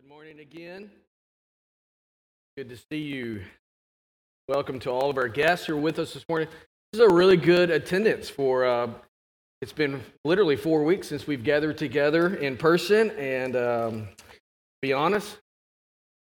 Good morning again. Good to see you. Welcome to all of our guests who are with us this morning. This is a really good attendance for. Uh, it's been literally four weeks since we've gathered together in person, and um, be honest,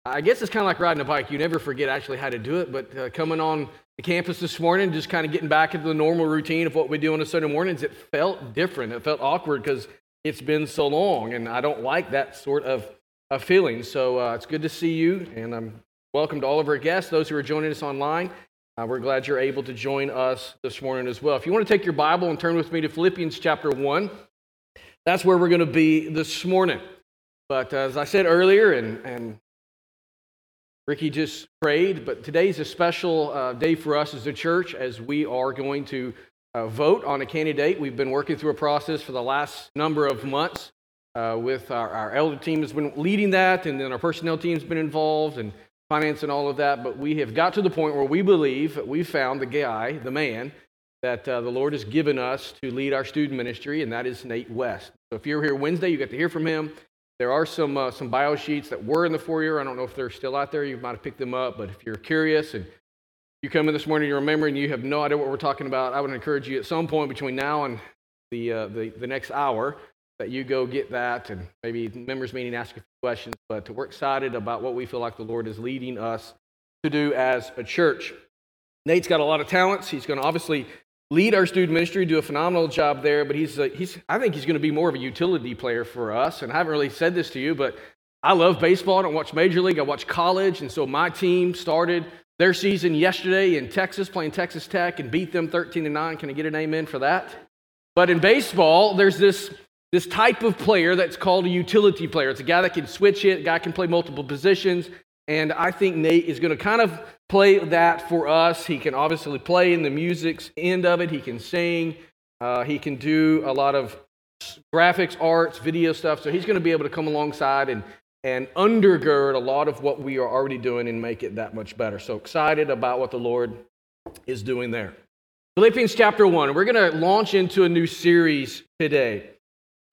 I guess it's kind of like riding a bike. You never forget actually how to do it, but uh, coming on the campus this morning, just kind of getting back into the normal routine of what we do on a Sunday mornings, it felt different. It felt awkward because it's been so long, and I don't like that sort of uh, feeling. So uh, it's good to see you, and I'm welcome to all of our guests, those who are joining us online. Uh, we're glad you're able to join us this morning as well. If you want to take your Bible and turn with me to Philippians chapter 1, that's where we're going to be this morning. But uh, as I said earlier, and, and Ricky just prayed, but today's a special uh, day for us as a church as we are going to uh, vote on a candidate. We've been working through a process for the last number of months uh, with our, our elder team has been leading that, and then our personnel team's been involved and finance and all of that. But we have got to the point where we believe we've found the guy, the man, that uh, the Lord has given us to lead our student ministry, and that is Nate West. So if you're here Wednesday, you get to hear from him. There are some, uh, some bio sheets that were in the foyer. I don't know if they're still out there. You might have picked them up, but if you're curious and you come in this morning, you remember, and you have no idea what we're talking about, I would encourage you at some point between now and the, uh, the, the next hour that you go get that and maybe members meeting ask a few questions. But we're excited about what we feel like the Lord is leading us to do as a church. Nate's got a lot of talents. He's going to obviously lead our student ministry, do a phenomenal job there. But he's, he's I think he's going to be more of a utility player for us. And I haven't really said this to you, but I love baseball. I don't watch Major League. I watch college. And so my team started their season yesterday in Texas, playing Texas Tech, and beat them 13 to 9. Can I get an amen for that? But in baseball, there's this this type of player that's called a utility player. It's a guy that can switch it, guy can play multiple positions. And I think Nate is going to kind of play that for us. He can obviously play in the music's end of it, he can sing, uh, he can do a lot of graphics, arts, video stuff. So he's going to be able to come alongside and, and undergird a lot of what we are already doing and make it that much better. So excited about what the Lord is doing there. Philippians chapter 1. We're going to launch into a new series today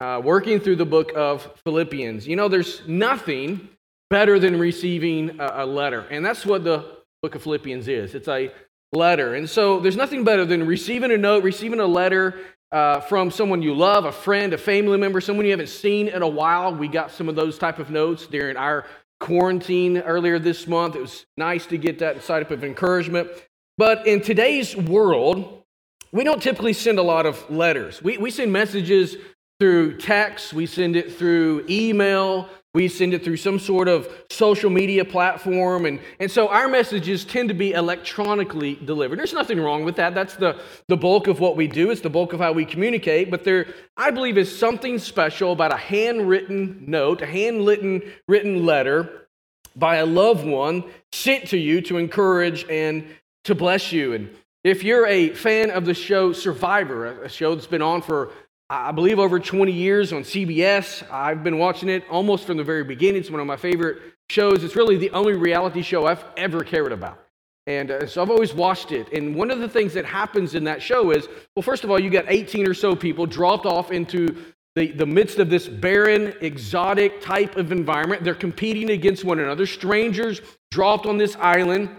uh, working through the book of Philippians. You know, there's nothing better than receiving a, a letter, and that's what the book of Philippians is. It's a letter. And so there's nothing better than receiving a note, receiving a letter uh, from someone you love, a friend, a family member, someone you haven't seen in a while. We got some of those type of notes during our quarantine earlier this month. It was nice to get that type of encouragement. But in today's world, we don't typically send a lot of letters. We, we send messages through text, we send it through email, we send it through some sort of social media platform. And, and so our messages tend to be electronically delivered. There's nothing wrong with that. That's the, the bulk of what we do, it's the bulk of how we communicate. But there, I believe, is something special about a handwritten note, a handwritten written letter by a loved one sent to you to encourage and to bless you. And if you're a fan of the show Survivor, a show that's been on for I believe over 20 years on CBS. I've been watching it almost from the very beginning. It's one of my favorite shows. It's really the only reality show I've ever cared about. And uh, so I've always watched it. And one of the things that happens in that show is well, first of all, you got 18 or so people dropped off into the, the midst of this barren, exotic type of environment. They're competing against one another. Strangers dropped on this island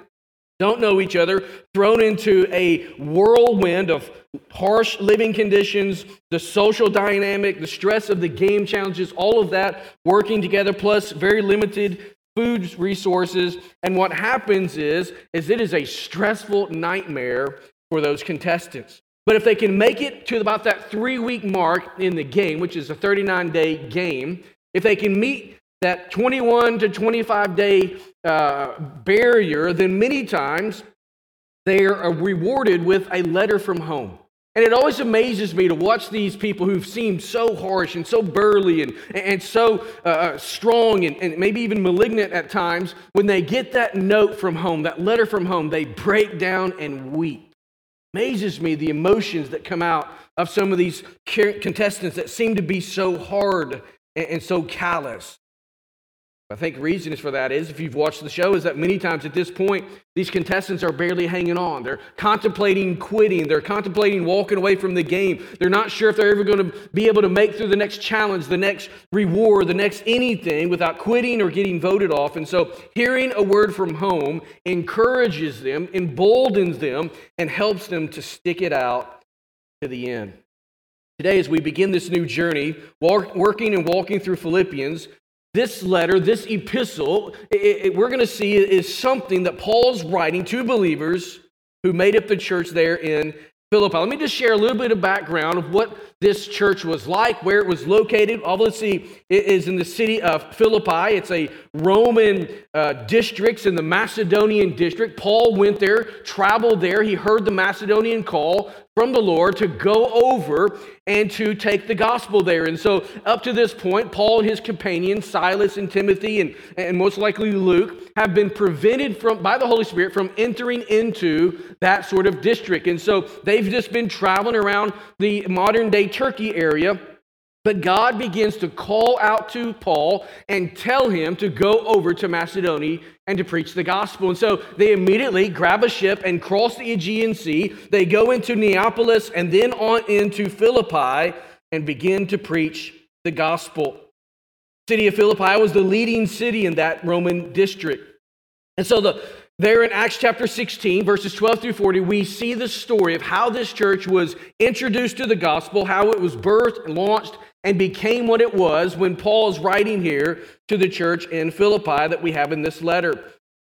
don't know each other, thrown into a whirlwind of harsh living conditions, the social dynamic, the stress of the game challenges, all of that working together, plus very limited food resources. And what happens is, is it is a stressful nightmare for those contestants. But if they can make it to about that three week mark in the game, which is a 39 day game, if they can meet that 21 to 25 day uh, barrier, then many times they are rewarded with a letter from home. And it always amazes me to watch these people who've seemed so harsh and so burly and, and so uh, uh, strong and, and maybe even malignant at times. When they get that note from home, that letter from home, they break down and weep. Amazes me the emotions that come out of some of these contestants that seem to be so hard and so callous. I think reasons for that is, if you've watched the show, is that many times at this point, these contestants are barely hanging on. They're contemplating quitting. They're contemplating walking away from the game. They're not sure if they're ever going to be able to make through the next challenge, the next reward, the next anything without quitting or getting voted off. And so, hearing a word from home encourages them, emboldens them, and helps them to stick it out to the end. Today, as we begin this new journey, working and walking through Philippians, this letter, this epistle, it, it, we're going to see is something that Paul's writing to believers who made up the church there in Philippi. Let me just share a little bit of background of what this church was like, where it was located. Obviously, it is in the city of Philippi. It's a Roman uh, district in the Macedonian district. Paul went there, traveled there. He heard the Macedonian call from the Lord to go over and to take the gospel there. And so, up to this point, Paul and his companions, Silas and Timothy, and, and most likely Luke, have been prevented from, by the Holy Spirit from entering into that sort of district. And so, they've just been traveling around the modern day Turkey area. But God begins to call out to Paul and tell him to go over to Macedonia and to preach the gospel. And so they immediately grab a ship and cross the Aegean Sea. They go into Neapolis and then on into Philippi and begin to preach the gospel. City of Philippi was the leading city in that Roman district. And so the there in Acts chapter 16, verses 12 through 40, we see the story of how this church was introduced to the gospel, how it was birthed launched and became what it was when Paul is writing here to the church in Philippi that we have in this letter.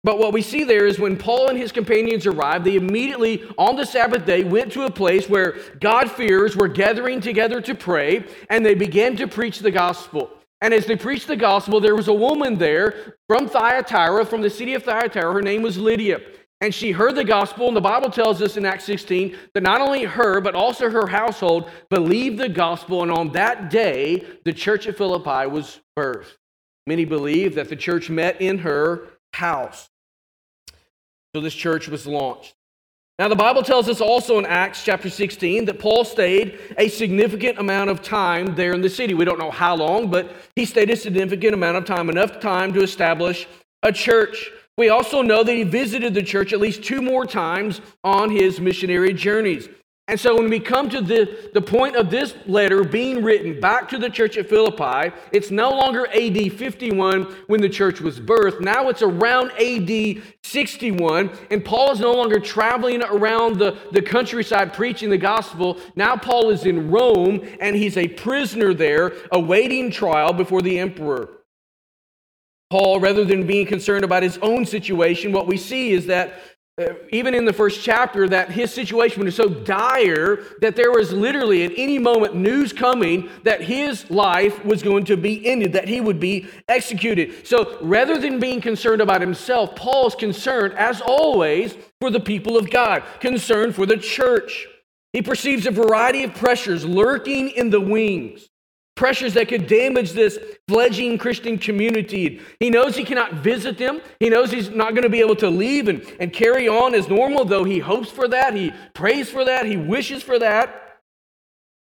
But what we see there is when Paul and his companions arrived, they immediately, on the Sabbath day, went to a place where God-fearers were gathering together to pray, and they began to preach the gospel. And as they preached the gospel, there was a woman there from Thyatira, from the city of Thyatira. Her name was Lydia. And she heard the gospel, and the Bible tells us in Acts 16 that not only her, but also her household believed the gospel. And on that day, the church at Philippi was birthed. Many believe that the church met in her house. So this church was launched. Now, the Bible tells us also in Acts chapter 16 that Paul stayed a significant amount of time there in the city. We don't know how long, but he stayed a significant amount of time, enough time to establish a church. We also know that he visited the church at least two more times on his missionary journeys. And so when we come to the, the point of this letter being written back to the church at Philippi, it's no longer AD 51 when the church was birthed. Now it's around AD 61, and Paul is no longer traveling around the, the countryside preaching the gospel. Now Paul is in Rome, and he's a prisoner there awaiting trial before the emperor. Paul, rather than being concerned about his own situation, what we see is that uh, even in the first chapter, that his situation was so dire that there was literally at any moment news coming that his life was going to be ended, that he would be executed. So rather than being concerned about himself, Paul is concerned, as always, for the people of God, concerned for the church. He perceives a variety of pressures lurking in the wings pressures that could damage this fledgling Christian community. He knows he cannot visit them. He knows he's not going to be able to leave and, and carry on as normal, though he hopes for that. He prays for that. He wishes for that.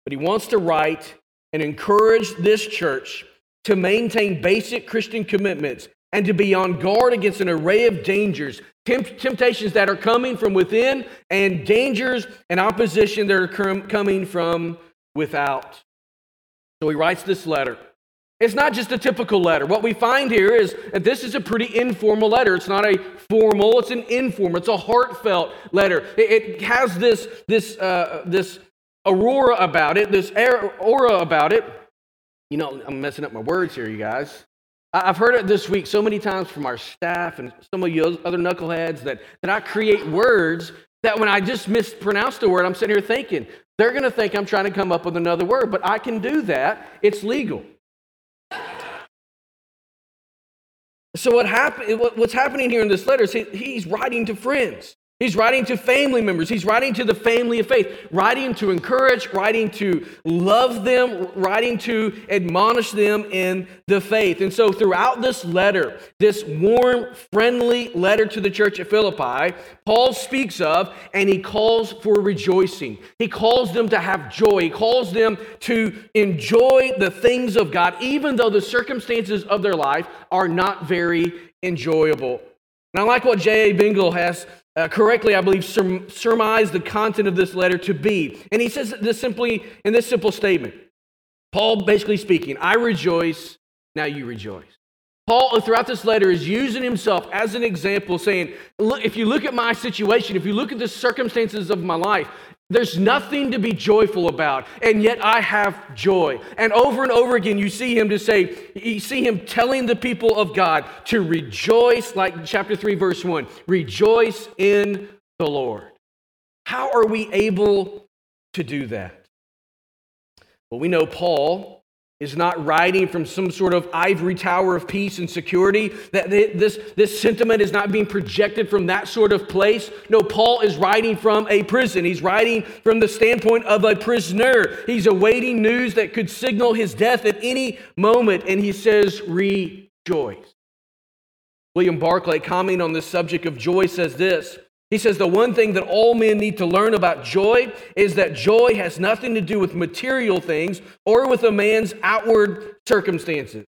But he wants to write and encourage this church to maintain basic Christian commitments and to be on guard against an array of dangers, temp- temptations that are coming from within, and dangers and opposition that are com- coming from without. So he writes this letter. It's not just a typical letter. What we find here is that this is a pretty informal letter. It's not a formal, it's an informal, it's a heartfelt letter. It, has this, this, uh, this aurora about it, this aura about it. You know, I'm messing up my words here, you guys. I've heard it this week so many times from our staff and some of you other knuckleheads that, that I create words that when I just mispronounce the word, I'm sitting here thinking, they're going to think I'm trying to come up with another word, but I can do that. It's legal. So what happen, what's happening here in this letter is he, he's writing to friends. He's writing to family members. He's writing to the family of faith, writing to encourage, writing to love them, writing to admonish them in the faith. And so, throughout this letter, this warm, friendly letter to the church at Philippi, Paul speaks of and he calls for rejoicing. He calls them to have joy. He calls them to enjoy the things of God, even though the circumstances of their life are not very enjoyable. And I like what J.A. Bengel has uh, correctly, I believe, sur- surmised the content of this letter to be. And he says this simply in this simple statement Paul basically speaking, I rejoice, now you rejoice. Paul, throughout this letter, is using himself as an example, saying, Look, if you look at my situation, if you look at the circumstances of my life, there's nothing to be joyful about, and yet I have joy. And over and over again, you see him to say, you see him telling the people of God to rejoice, like chapter 3, verse 1 rejoice in the Lord. How are we able to do that? Well, we know Paul is not writing from some sort of ivory tower of peace and security. That this, this sentiment is not being projected from that sort of place. No, Paul is writing from a prison. He's writing from the standpoint of a prisoner. He's awaiting news that could signal his death at any moment, and he says, Rejoice. William Barclay, commenting on this subject of joy, says this he says the one thing that all men need to learn about joy is that joy has nothing to do with material things or with a man's outward circumstances.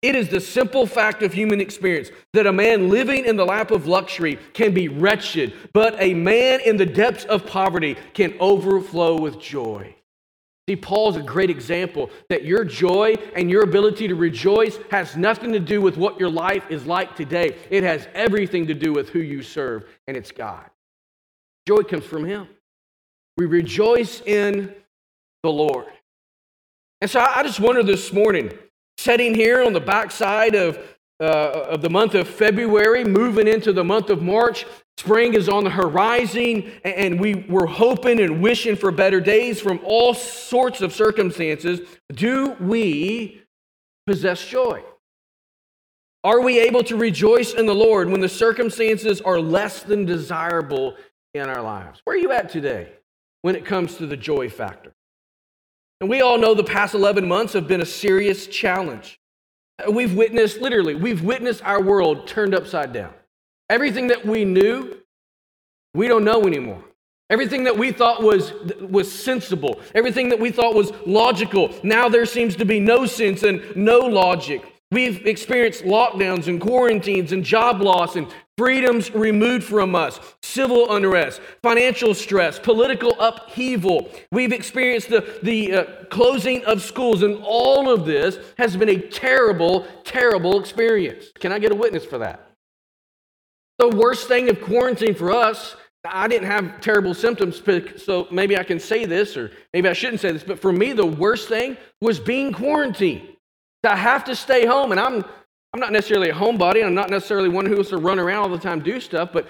It is the simple fact of human experience that a man living in the lap of luxury can be wretched, but a man in the depths of poverty can overflow with joy. See, Paul's a great example that your joy and your ability to rejoice has nothing to do with what your life is like today. It has everything to do with who you serve, and it's God. Joy comes from Him. We rejoice in the Lord. And so I just wonder this morning, sitting here on the backside of uh, of the month of February, moving into the month of March. Spring is on the horizon, and we were hoping and wishing for better days from all sorts of circumstances. Do we possess joy? Are we able to rejoice in the Lord when the circumstances are less than desirable in our lives? Where are you at today when it comes to the joy factor? And we all know the past 11 months have been a serious challenge. We've witnessed, literally, we've witnessed our world turned upside down. Everything that we knew, we don't know anymore. Everything that we thought was, was sensible, everything that we thought was logical, now there seems to be no sense and no logic. We've experienced lockdowns and quarantines and job loss and freedoms removed from us, civil unrest, financial stress, political upheaval. We've experienced the, the uh, closing of schools, and all of this has been a terrible, terrible experience. Can I get a witness for that? The worst thing of quarantine for us, I didn't have terrible symptoms, so maybe I can say this, or maybe I shouldn't say this, but for me, the worst thing was being quarantined. I have to stay home, and I'm I'm not necessarily a homebody. I'm not necessarily one who wants to run around all the time, do stuff, but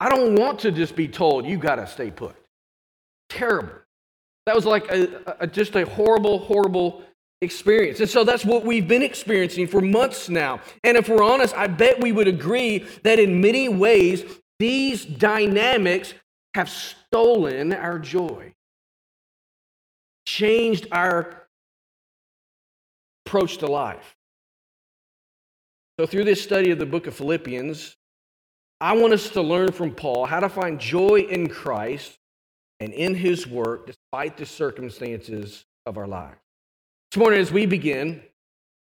I don't want to just be told, you got to stay put. Terrible. That was like a, a, just a horrible, horrible experience. And so that's what we've been experiencing for months now. And if we're honest, I bet we would agree that in many ways, these dynamics have stolen our joy, changed our approach to life. So, through this study of the book of Philippians, I want us to learn from Paul how to find joy in Christ and in his work despite the circumstances of our lives. This morning, as we begin,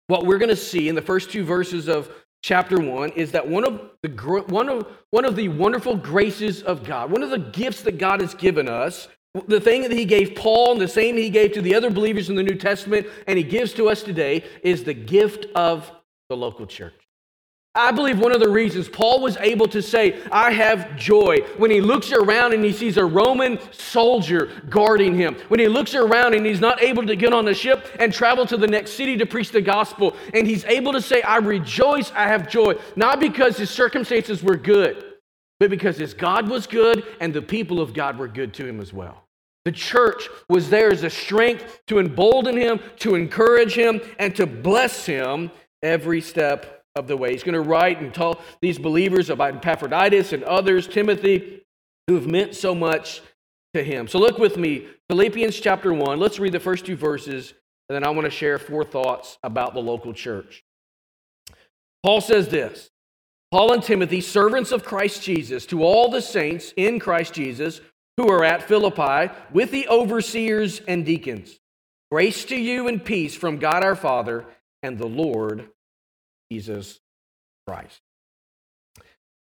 what we're going to see in the first two verses of chapter 1 is that one of the one of one of the wonderful graces of God, one of the gifts that God has given us, the thing that he gave Paul and the same he gave to the other believers in the New Testament and he gives to us today is the gift of the local church. I believe one of the reasons Paul was able to say, I have joy, when he looks around and he sees a Roman soldier guarding him, when he looks around and he's not able to get on a ship and travel to the next city to preach the gospel, and he's able to say, I rejoice, I have joy, not because his circumstances were good, but because his God was good and the people of God were good to him as well. The church was there as a strength to embolden him, to encourage him, and to bless him every step of the way. He's going to write and tell these believers about Epaphroditus and others, Timothy, who have meant so much to him. So look with me, Philippians chapter 1. Let's read the first two verses, and then I want to share four thoughts about the local church. Paul says this Paul and Timothy, servants of Christ Jesus, to all the saints in Christ Jesus who are at Philippi with the overseers and deacons. Grace to you and peace from God our Father and the Lord Jesus Christ.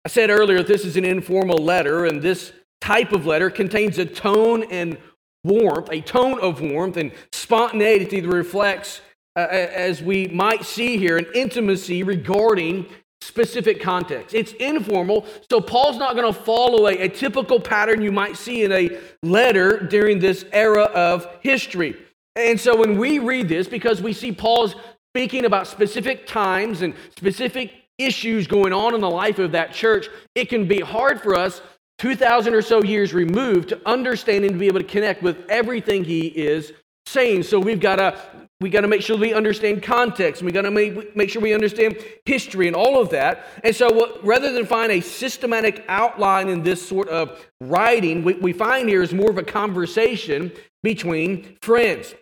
I said earlier this is an informal letter, and this type of letter contains a tone and warmth, a tone of warmth and spontaneity that reflects, uh, as we might see here, an intimacy regarding specific context. It's informal, so Paul's not going to follow a, a, typical pattern you might see in a letter during this era of history. And so when we read this, because we see Paul's speaking about specific times and specific issues going on in the life of that church, it can be hard for us, 2,000 or so years removed, to understand and to be able to connect with everything he is saying. So we've got to we got to make sure we understand context. We got to make, make sure we understand history and all of that. And so, what, rather than find a systematic outline in this sort of writing, what we find here is more of a conversation between friends.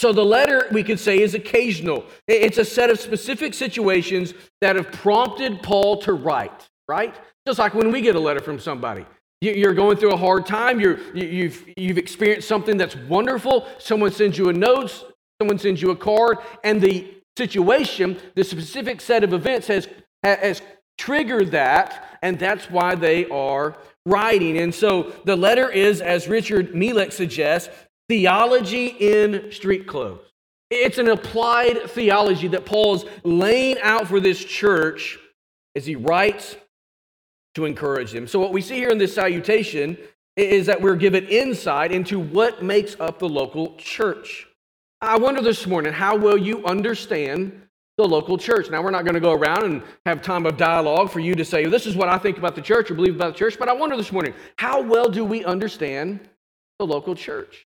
So the letter, we could say, is occasional. It's a set of specific situations that have prompted Paul to write, right? Just like when we get a letter from somebody. You're going through a hard time. You're, you've, you've experienced something that's wonderful. Someone sends you a note. Someone sends you a card. And the situation, the specific set of events has, has triggered that. And that's why they are writing. And so the letter is, as Richard Melick suggests, theology in street clothes. It's an applied theology that Paul is laying out for this church as he writes to encourage them. So, what we see here in this salutation is that we're given insight into what makes up the local church. I wonder this morning, how will you understand the local church? Now, we're not going to go around and have time of dialogue for you to say, this is what I think about the church or believe about the church, but I wonder this morning, how well do we understand the local church?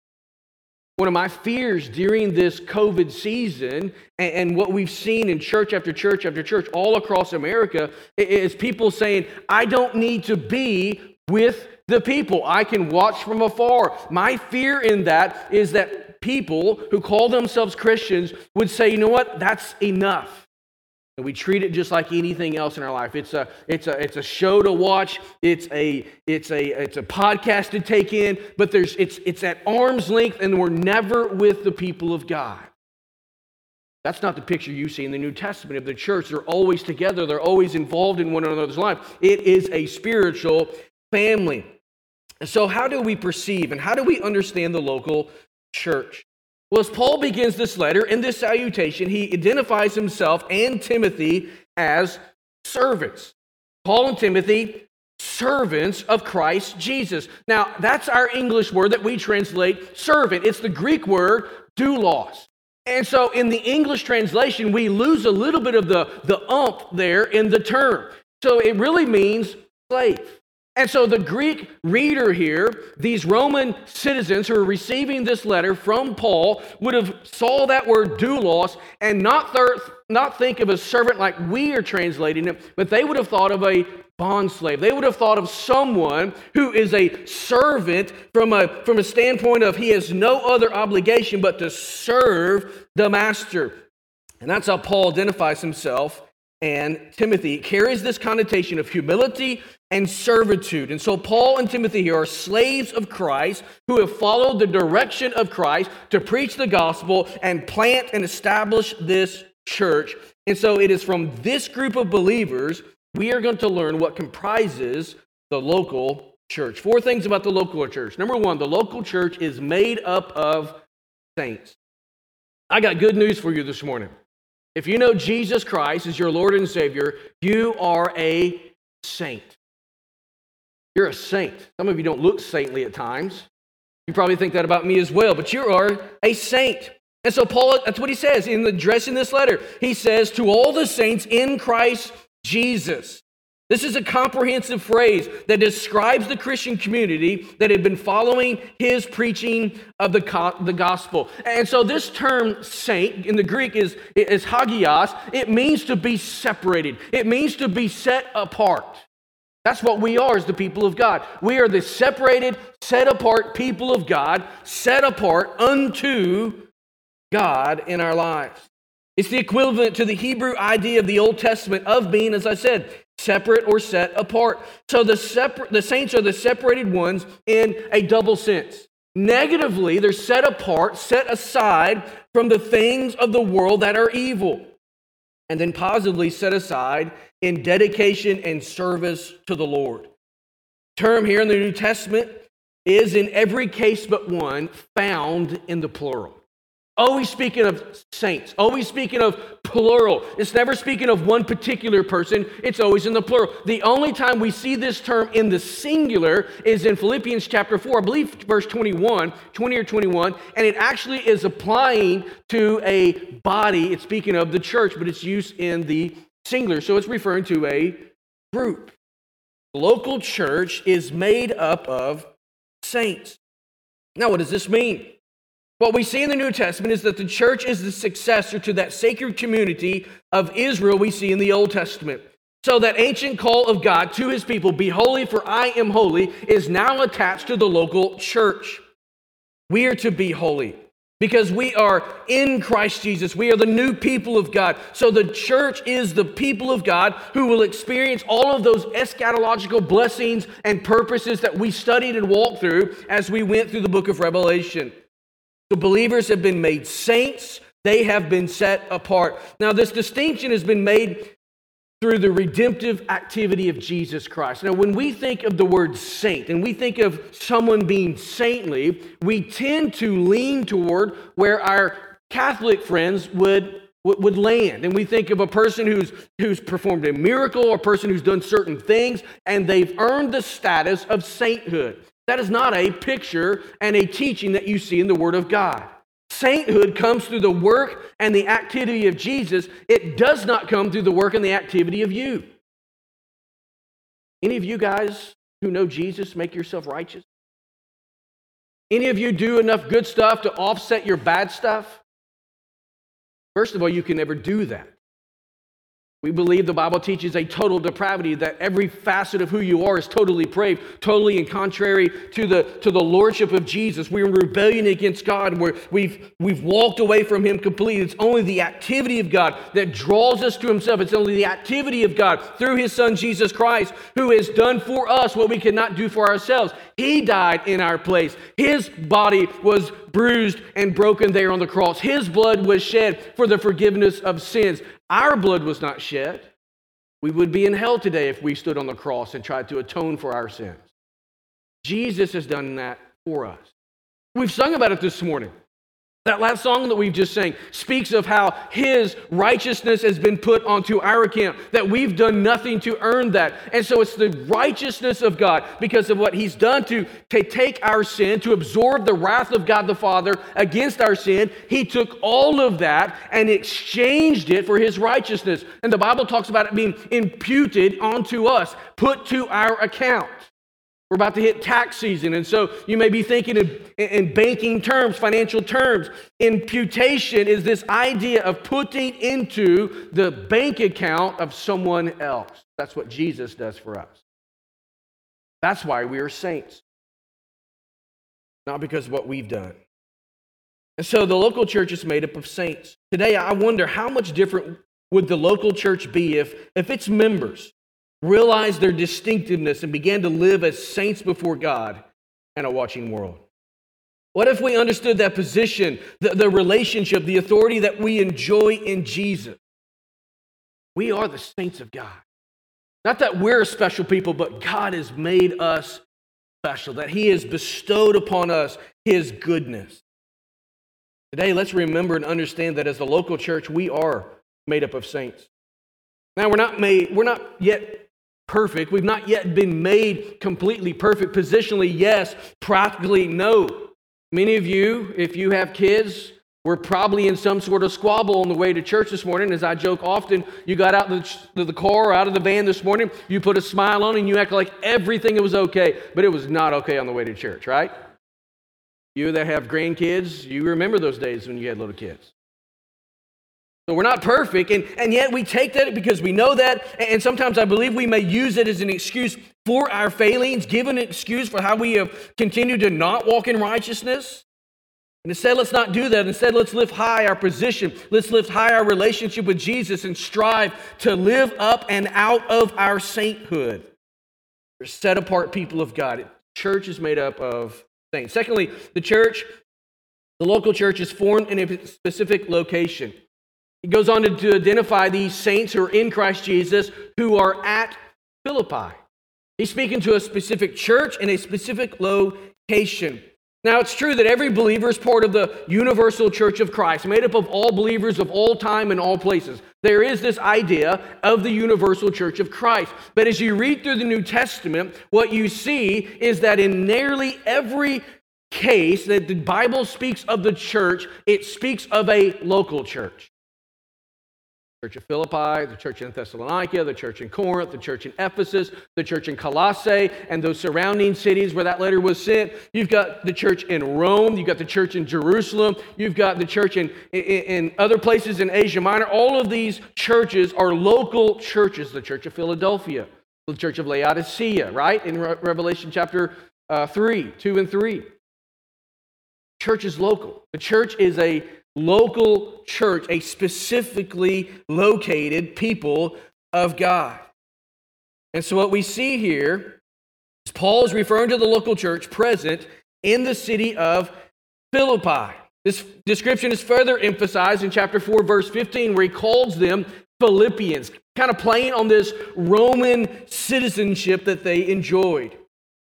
One of my fears during this COVID season and, what we've seen in church after church after church all across America is people saying, I don't need to be with the people. I can watch from afar. My fear in that is that people who call themselves Christians would say, you know what, that's enough. We treat it just like anything else in our life. It's a, it's a, it's a show to watch. It's a, it's a, it's a podcast to take in. But there's, it's, it's at arm's length, and we're never with the people of God. That's not the picture you see in the New Testament of the church. They're always together. They're always involved in one another's life. It is a spiritual family. So, how do we perceive and how do we understand the local church? Well, as Paul begins this letter in this salutation, he identifies himself and Timothy as servants. Paul and Timothy, servants of Christ Jesus. Now, that's our English word that we translate servant. It's the Greek word doulos. And so in the English translation, we lose a little bit of the, the ump there in the term. So it really means slave. And so the Greek reader here, these Roman citizens who are receiving this letter from Paul, would have saw that word doulos and not, thir- not think of a servant like we are translating it, but they would have thought of a bond slave. They would have thought of someone who is a servant from a, from a standpoint of he has no other obligation but to serve the master. And that's how Paul identifies himself and Timothy carries this connotation of humility and servitude. And so Paul and Timothy here are slaves of Christ who have followed the direction of Christ to preach the gospel and plant and establish this church. And so it is from this group of believers we are going to learn what comprises the local church. Four things about the local church. Number one, the local church is made up of saints. I got good news for you this morning. If you know Jesus Christ as your Lord and Savior, you are a saint. You're a saint. Some of you don't look saintly at times. You probably think that about me as well, but you are a saint. And so, Paul, that's what he says in the addressing this letter. He says, To all the saints in Christ Jesus. This is a comprehensive phrase that describes the Christian community that had been following his preaching of the, the gospel. And so, this term saint in the Greek is, is hagios. It means to be separated, it means to be set apart. That's what we are as the people of God. We are the separated, set apart people of God, set apart unto God in our lives. It's the equivalent to the Hebrew idea of the Old Testament of being, as I said, separate or set apart. So the, separ- the saints are the separated ones in a double sense. Negatively, they're set apart, set aside from the things of the world that are evil. And then positively set aside in dedication and service to the Lord. Term here in the New Testament is in every case but one found in the plural. Always speaking of saints, always speaking of plural. It's never speaking of one particular person, it's always in the plural. The only time we see this term in the singular is in Philippians chapter 4, I believe verse 21, 20 or 21, and it actually is applying to a body. It's speaking of the church, but it's used in the singular, so it's referring to a group. Local church is made up of saints. Now, what does this mean? What we see in the New Testament is that the church is the successor to that sacred community of Israel we see in the Old Testament. So that ancient call of God to his people, be holy for I am holy, is now attached to the local church. We are to be holy because we are in Christ Jesus. We are the new people of God. So the church is the people of God who will experience all of those eschatological blessings and purposes that we studied and walked through as we went through the book of Revelation. The believers have been made saints, they have been set apart. Now, this distinction has been made through the redemptive activity of Jesus Christ. Now, when we think of the word saint and we think of someone being saintly, we tend to lean toward where our Catholic friends would, would land. And we think of a person who's, who's performed a miracle or a person who's done certain things and they've earned the status of sainthood. That is not a picture and a teaching that you see in the Word of God. Sainthood comes through the work and the activity of Jesus. It does not come through the work and the activity of you. Any of you guys who know Jesus make yourself righteous? Any of you do enough good stuff to offset your bad stuff? First of all, you can never do that. We believe the Bible teaches a total depravity, that every facet of who you are is totally depraved, totally and contrary to the, to the lordship of Jesus. We're in rebellion against God, where we've, we've walked away from Him completely. It's only the activity of God that draws us to Himself. It's only the activity of God through His Son, Jesus Christ, who has done for us what we cannot do for ourselves. He died in our place. His body was bruised and broken there on the cross. His blood was shed for the forgiveness of sins. Our blood was not shed. We would be in hell today if we stood on the cross and tried to atone for our sins. Jesus has done that for us. We've sung about it this morning. That last song that we've just sang speaks of how his righteousness has been put onto our account, that we've done nothing to earn that. And so it's the righteousness of God because of what he's done to, to take our sin, to absorb the wrath of God the Father against our sin. He took all of that and exchanged it for his righteousness. And the Bible talks about it being imputed onto us, put to our account. We're about to hit tax season, and so you may be thinking in, in, banking terms, financial terms. Imputation is this idea of putting into the bank account of someone else. That's what Jesus does for us. That's why we are saints, not because of what we've done. And so the local church is made up of saints. Today, I wonder how much different would the local church be if, if its members realized their distinctiveness, and began to live as saints before God and a watching world? What if we understood that position, the, the relationship, the authority that we enjoy in Jesus? We are the saints of God. Not that we're special people, but God has made us special, that He has bestowed upon us His goodness. Today, let's remember and understand that as the local church, we are made up of saints. Now, we're not made, we're not yet perfect. We've not yet been made completely perfect. Positionally, yes. Practically, no. Many of you, if you have kids, were probably in some sort of squabble on the way to church this morning. As I joke often, you got out of the, car or out of the van this morning, you put a smile on and you act like everything was okay, but it was not okay on the way to church, right? You that have grandkids, you remember those days when you had little kids. So we're not perfect, and, and yet we take that because we know that, and sometimes I believe we may use it as an excuse for our failings, give an excuse for how we have continued to not walk in righteousness. And instead, let's not do that. Instead, let's lift high our position. Let's lift high our relationship with Jesus and strive to live up and out of our sainthood. We're set apart people of God. Church is made up of saints. Secondly, the church, the local church, is formed in a specific location. He goes on to, to identify these saints who are in Christ Jesus who are at Philippi. He's speaking to a specific church in a specific location. Now, it's true that every believer is part of the universal church of Christ, made up of all believers of all time and all places. There is this idea of the universal church of Christ. But as you read through the New Testament, what you see is that in nearly every case that the Bible speaks of the church, it speaks of a local church church of Philippi, the church in Thessalonica, the church in Corinth, the church in Ephesus, the church in Colossae, and those surrounding cities where that letter was sent. You've got the church in Rome, you've got the church in Jerusalem, you've got the church in, in, in other places in Asia Minor. All of these churches are local churches. The church of Philadelphia, the church of Laodicea, right? In Re- Revelation chapter uh, 3, 2 and 3. Church is local. The church is a local church, a specifically located people of God. And so, what we see here is Paul is referring to the local church present in the city of Philippi. This description is further emphasized in chapter 4, verse 15, where he calls them Philippians, kind of playing on this Roman citizenship that they enjoyed.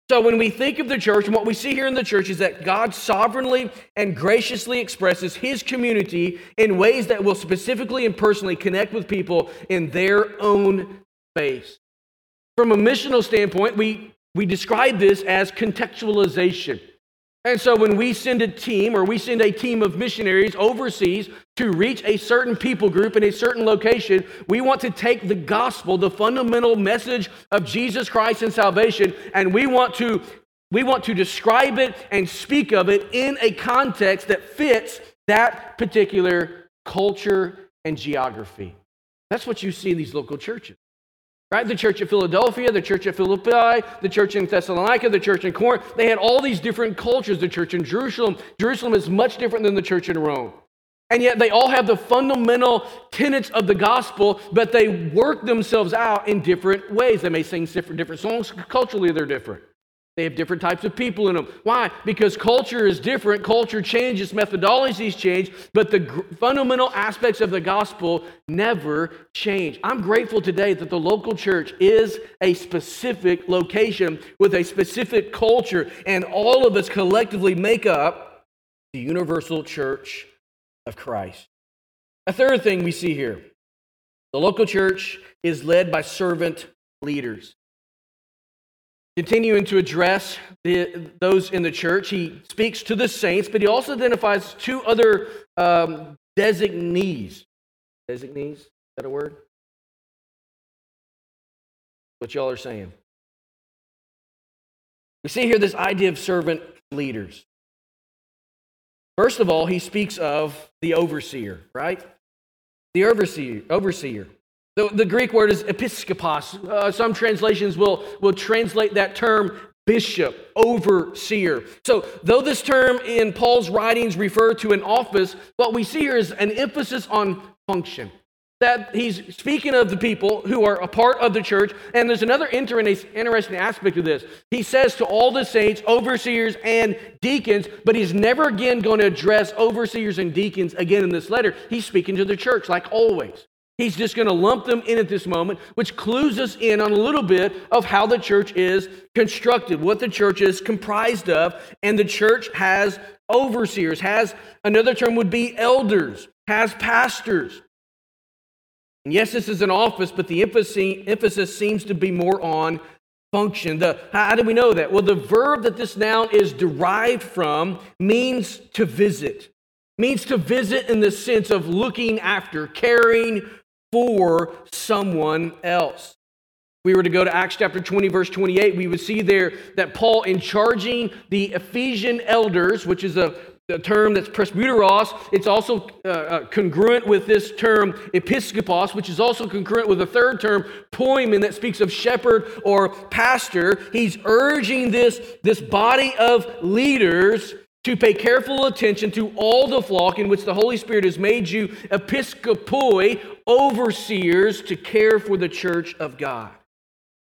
So, when we think of the church, and what we see here in the church is that God sovereignly and graciously expresses his community in ways that will specifically and personally connect with people in their own space. From a missional standpoint, we, we describe this as contextualization. And so when we send a team or we send a team of missionaries overseas to reach a certain people group in a certain location, we want to take the gospel, the fundamental message of Jesus Christ and salvation, and we want to we want to describe it and speak of it in a context that fits that particular culture and geography. That's what you see in these local churches. Right? The church at Philadelphia, the church at Philippi, the church in Thessalonica, the church in Corinth, they had all these different cultures. The church in Jerusalem, Jerusalem is much different than the church in Rome. And yet they all have the fundamental tenets of the gospel, but they work themselves out in different ways. They may sing different, different songs. Culturally, they're different. They have different types of people in them. Why? Because culture is different. Culture changes, methodologies change, but the gr- fundamental aspects of the gospel never change. I'm grateful today that the local church is a specific location with a specific culture, and all of us collectively make up the universal church of Christ. A third thing we see here the local church is led by servant leaders. Continuing to address the, those in the church, he speaks to the saints, but he also identifies two other um, designees. Designees? Is that a word? What y'all are saying. We see here this idea of servant leaders. First of all, he speaks of the overseer, right? The overseer. overseer. The, the Greek word is episkopos. Uh, some translations will, will translate that term bishop, overseer. So, though this term in Paul's writings refer to an office, what we see here is an emphasis on function. That he's speaking of the people who are a part of the church. And there's another interesting aspect of this. He says to all the saints, overseers, and deacons, but he's never again going to address overseers and deacons again in this letter. He's speaking to the church, like always. He's just going to lump them in at this moment, which clues us in on a little bit of how the church is constructed, what the church is comprised of. And the church has overseers, has another term would be elders, has pastors. And yes, this is an office, but the emphasis seems to be more on function. The, how do we know that? Well, the verb that this noun is derived from means to visit means to visit in the sense of looking after, caring for someone else. we were to go to Acts chapter 20, verse 28, we would see there that Paul, in charging the Ephesian elders, which is a term that's presbyteros. It's also uh, uh, congruent with this term episkopos, which is also congruent with the third term poimen that speaks of shepherd or pastor. He's urging this, this body of leaders to pay careful attention to all the flock in which the Holy Spirit has made you episkopoi, overseers, to care for the church of God.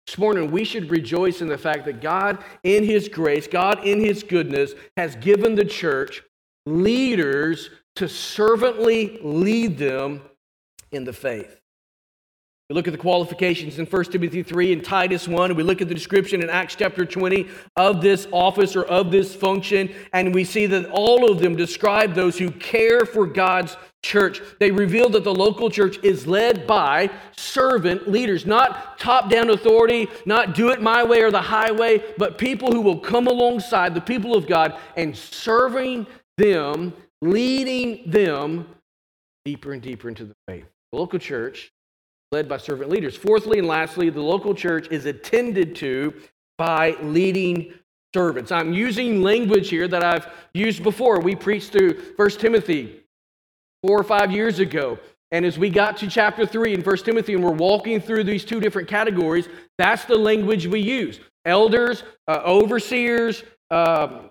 This morning, we should rejoice in the fact that God, in His grace, God, in His goodness, has given the church leaders to servantly lead them in the faith. We look at the qualifications in 1 Timothy 3 and Titus 1, we look at the description in Acts chapter 20 of this office or of this function, and we see that all of them describe those who care for God's church. They reveal that the local church is led by servant leaders, not top down authority, not do it my way or the highway, but people who will come alongside the people of God and serving them, leading them deeper and deeper into the faith. The local church led by servant leaders. Fourthly and lastly, the local church is attended to by leading servants. I'm using language here that I've used before. We preached through 1 Timothy four or five years ago. And as we got to chapter 3 in 1 Timothy and we're walking through these two different categories, that's the language we use. Elders, uh, overseers, uh,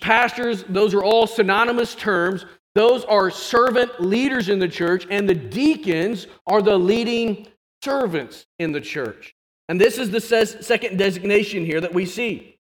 pastors, those are all synonymous terms. Those are servant leaders in the church, and the deacons are the leading servants in the church. And this is the second designation here that we see.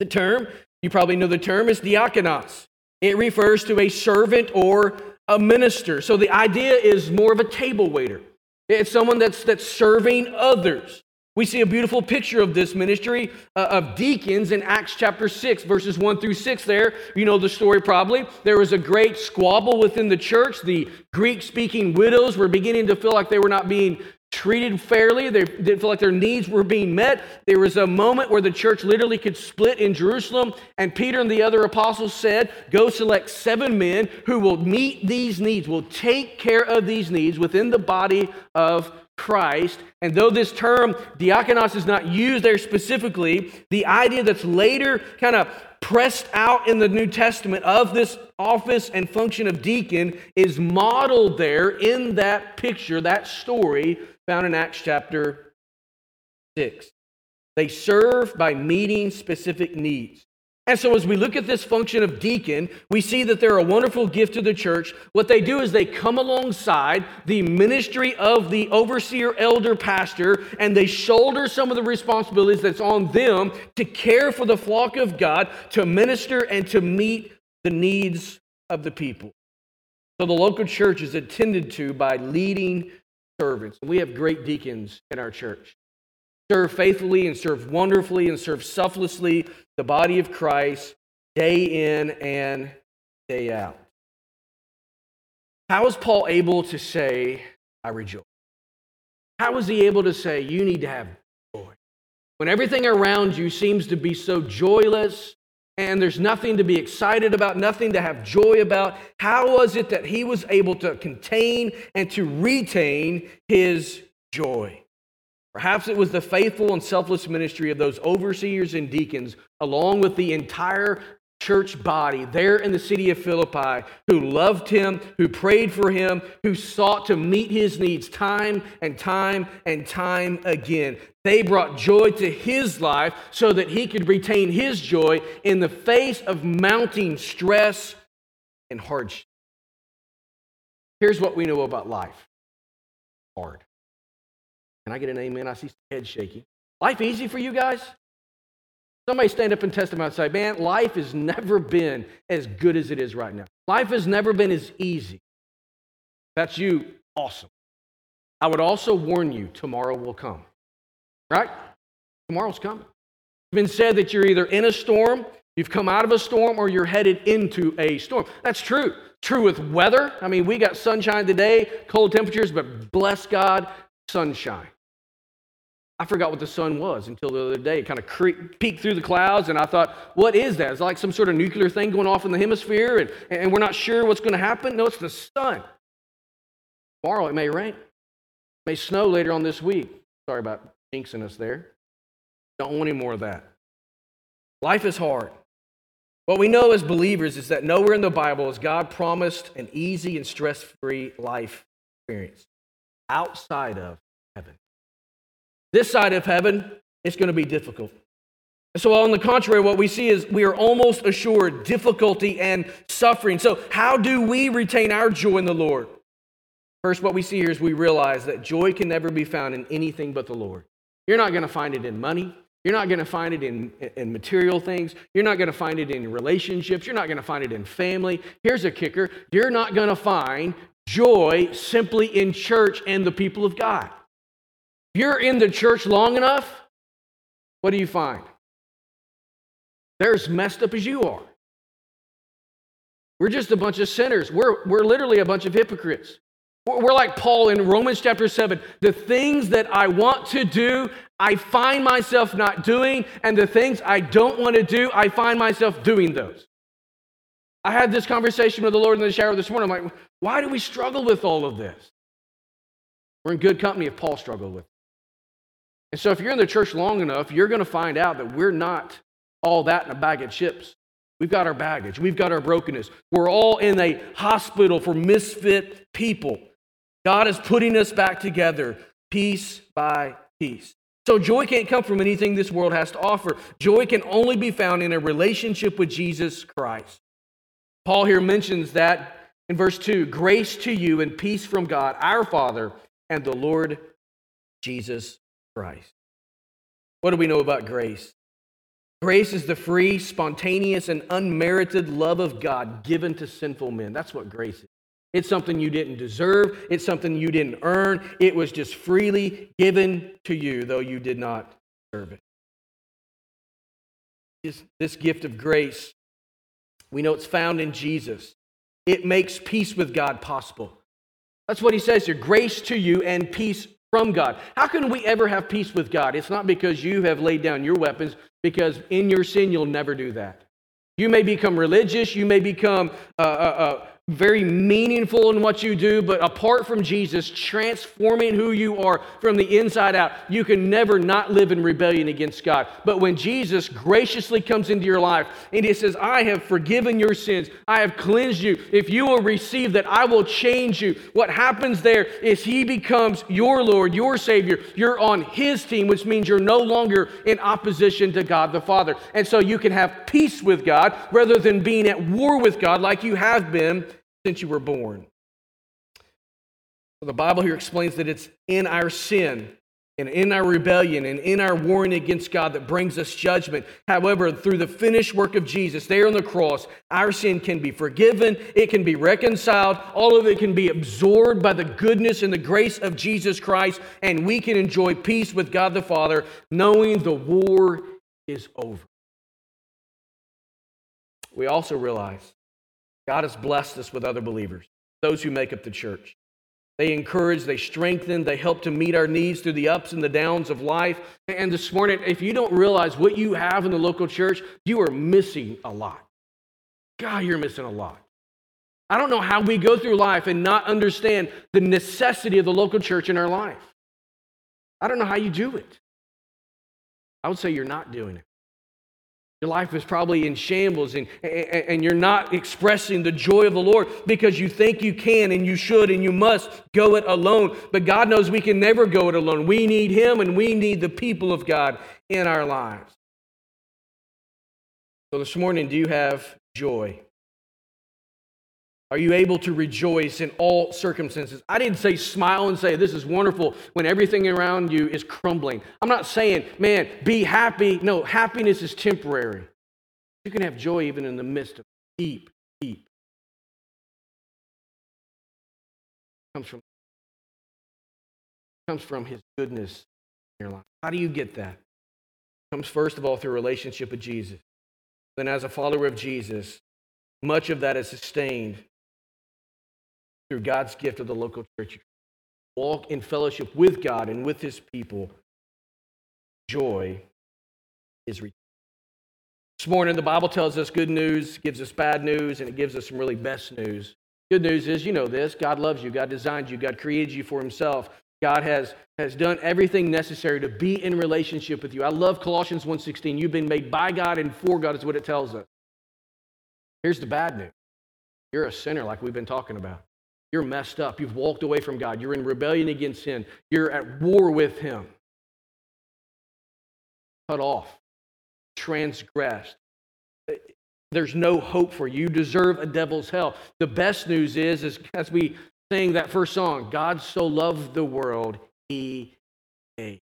The term, you probably know the term, is diakonos. It refers to a servant or a minister. So the idea is more of a table waiter. It's someone that's, that's serving others. We see a beautiful picture of this ministry uh, of deacons in Acts chapter 6, verses 1 through 6. There, you know the story probably. There was a great squabble within the church. The Greek speaking widows were beginning to feel like they were not being treated fairly. They didn't feel like their needs were being met. There was a moment where the church literally could split in Jerusalem, and Peter and the other apostles said, Go select seven men who will meet these needs, will take care of these needs within the body of Christ. And though this term diakonos is not used there specifically, the idea that's later kind of pressed out in the New Testament of this office and function of deacon is modeled there in that picture, that story found in Acts chapter 6. They serve by meeting specific needs. And so, as we look at this function of deacon, we see that they're a wonderful gift to the church. What they do is they come alongside the ministry of the overseer, elder, pastor, and they shoulder some of the responsibilities that's on them to care for the flock of God, to minister, and to meet the needs of the people. So, the local church is attended to by leading servants. We have great deacons in our church. Serve faithfully and serve wonderfully and serve selflessly the body of Christ day in and day out. How is Paul able to say, I rejoice? How was he able to say, You need to have joy? When everything around you seems to be so joyless and there's nothing to be excited about, nothing to have joy about, how was it that he was able to contain and to retain his joy? Perhaps it was the faithful and selfless ministry of those overseers and deacons, along with the entire church body there in the city of Philippi who loved him, who prayed for him, who sought to meet his needs time and time and time again. They brought joy to his life so that he could retain his joy in the face of mounting stress and hardship. Here's what we know about life hard. Can I get an amen? I see head shaking. Life easy for you guys? Somebody stand up and testify and say, man, life has never been as good as it is right now. Life has never been as easy. That's you. Awesome. I would also warn you, tomorrow will come. Right? Tomorrow's coming. It's been said that you're either in a storm, you've come out of a storm, or you're headed into a storm. That's true. True with weather. I mean, we got sunshine today, cold temperatures, but bless God, sunshine. I forgot what the sun was until the other day. It kind of peeked through the clouds, and I thought, what is that? It's like some sort of nuclear thing going off in the hemisphere, and, and we're not sure what's going to happen. No, it's the sun. Tomorrow it may rain, it may snow later on this week. Sorry about jinxing us there. Don't want any more of that. Life is hard. What we know as believers is that nowhere in the Bible is God promised an easy and stress free life experience outside of heaven. This side of heaven, it's going to be difficult. So, on the contrary, what we see is we are almost assured difficulty and suffering. So, how do we retain our joy in the Lord? First, what we see here is we realize that joy can never be found in anything but the Lord. You're not going to find it in money. You're not going to find it in, in material things. You're not going to find it in relationships. You're not going to find it in family. Here's a kicker you're not going to find joy simply in church and the people of God. You're in the church long enough, what do you find? They're as messed up as you are. We're just a bunch of sinners. We're, we're literally a bunch of hypocrites. We're like Paul in Romans chapter 7. The things that I want to do, I find myself not doing, and the things I don't want to do, I find myself doing those. I had this conversation with the Lord in the shower this morning. I'm like, why do we struggle with all of this? We're in good company if Paul struggled with it. And so if you're in the church long enough, you're going to find out that we're not all that in a bag of chips. We've got our baggage, we've got our brokenness. We're all in a hospital for misfit people. God is putting us back together piece by piece. So, joy can't come from anything this world has to offer. Joy can only be found in a relationship with Jesus Christ. Paul here mentions that in verse 2 grace to you and peace from God, our Father, and the Lord Jesus Christ. What do we know about grace? Grace is the free, spontaneous, and unmerited love of God given to sinful men. That's what grace is. It's something you didn't deserve, it's something you didn't earn. It was just freely given to you, though you did not deserve it. This, gift of grace, we know it's found in Jesus. It makes peace with God possible. That's what he says here grace to you and peace from God. How can we ever have peace with God? It's not because you have laid down your weapons, because in your sin, you'll never do that. You may become religious, you may become uh, uh, uh, very meaningful in what you do, but apart from Jesus transforming who you are from the inside out, you can never not live in rebellion against God. But when Jesus graciously comes into your life and he says, I have forgiven your sins, I have cleansed you, if you will receive that, I will change you. What happens there is he becomes your Lord, your Savior. You're on his team, which means you're no longer in opposition to God the Father. And so you can have peace with God rather than being at war with God like you have been since you were born. So the Bible here explains that it's in our sin and in our rebellion and in our warring against God that brings us judgment. However, through the finished work of Jesus there on the cross, our sin can be forgiven, it can be reconciled, all of it can be absorbed by the goodness and the grace of Jesus Christ, and we can enjoy peace with God the Father, knowing the war is over. We also realize God has blessed us with other believers, those who make up the church. They encourage, they strengthen, they help to meet our needs through the ups and the downs of life. And this morning, if you don't realize what you have in the local church, you are missing a lot. God, you're missing a lot. I don't know how we go through life and not understand the necessity of the local church in our life. I don't know how you do it. I would say you're not doing it. Your life is probably in shambles and, and you're not expressing the joy of the Lord because you think you can and you should and you must go it alone. But God knows we can never go it alone. We need Him and we need the people of God in our lives. So this morning, do you have joy? Are you able to rejoice in all circumstances? I didn't say smile and say this is wonderful when everything around you is crumbling. I'm not saying, man, be happy. No, happiness is temporary. You can have joy even in the midst of deep, deep. Comes from comes from his goodness in your life. How do you get that? Comes first of all through relationship with Jesus. Then as a follower of Jesus, much of that is sustained through God's gift of the local church. Walk in fellowship with God and with his people. Joy is returned. This morning, the Bible tells us good news, gives us bad news, and it gives us some really best news. Good news is, you know this God loves you, God designed you, God created you for himself. God has, has done everything necessary to be in relationship with you. I love Colossians 1.16. You've been made by God and for God is what it tells us. Here's the bad news you're a sinner, like we've been talking about. You're messed up. You've walked away from God. You're in rebellion against sin. You're at war with Him. Cut off, transgressed. There's no hope for you. You deserve a devil's hell. The best news is, is as we sing that first song, God so loved the world, He gave.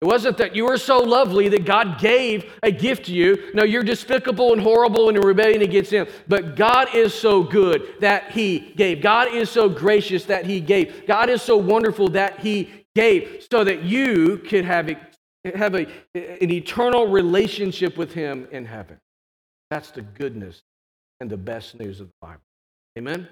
It wasn't that you were so lovely that God gave a gift to you. No, you're despicable and horrible and rebellion against Him. But God is so good that He gave. God is so gracious that He gave. God is so wonderful that He gave so that you could have, have a, an eternal relationship with Him in heaven. That's the goodness and the best news of the Bible. Amen?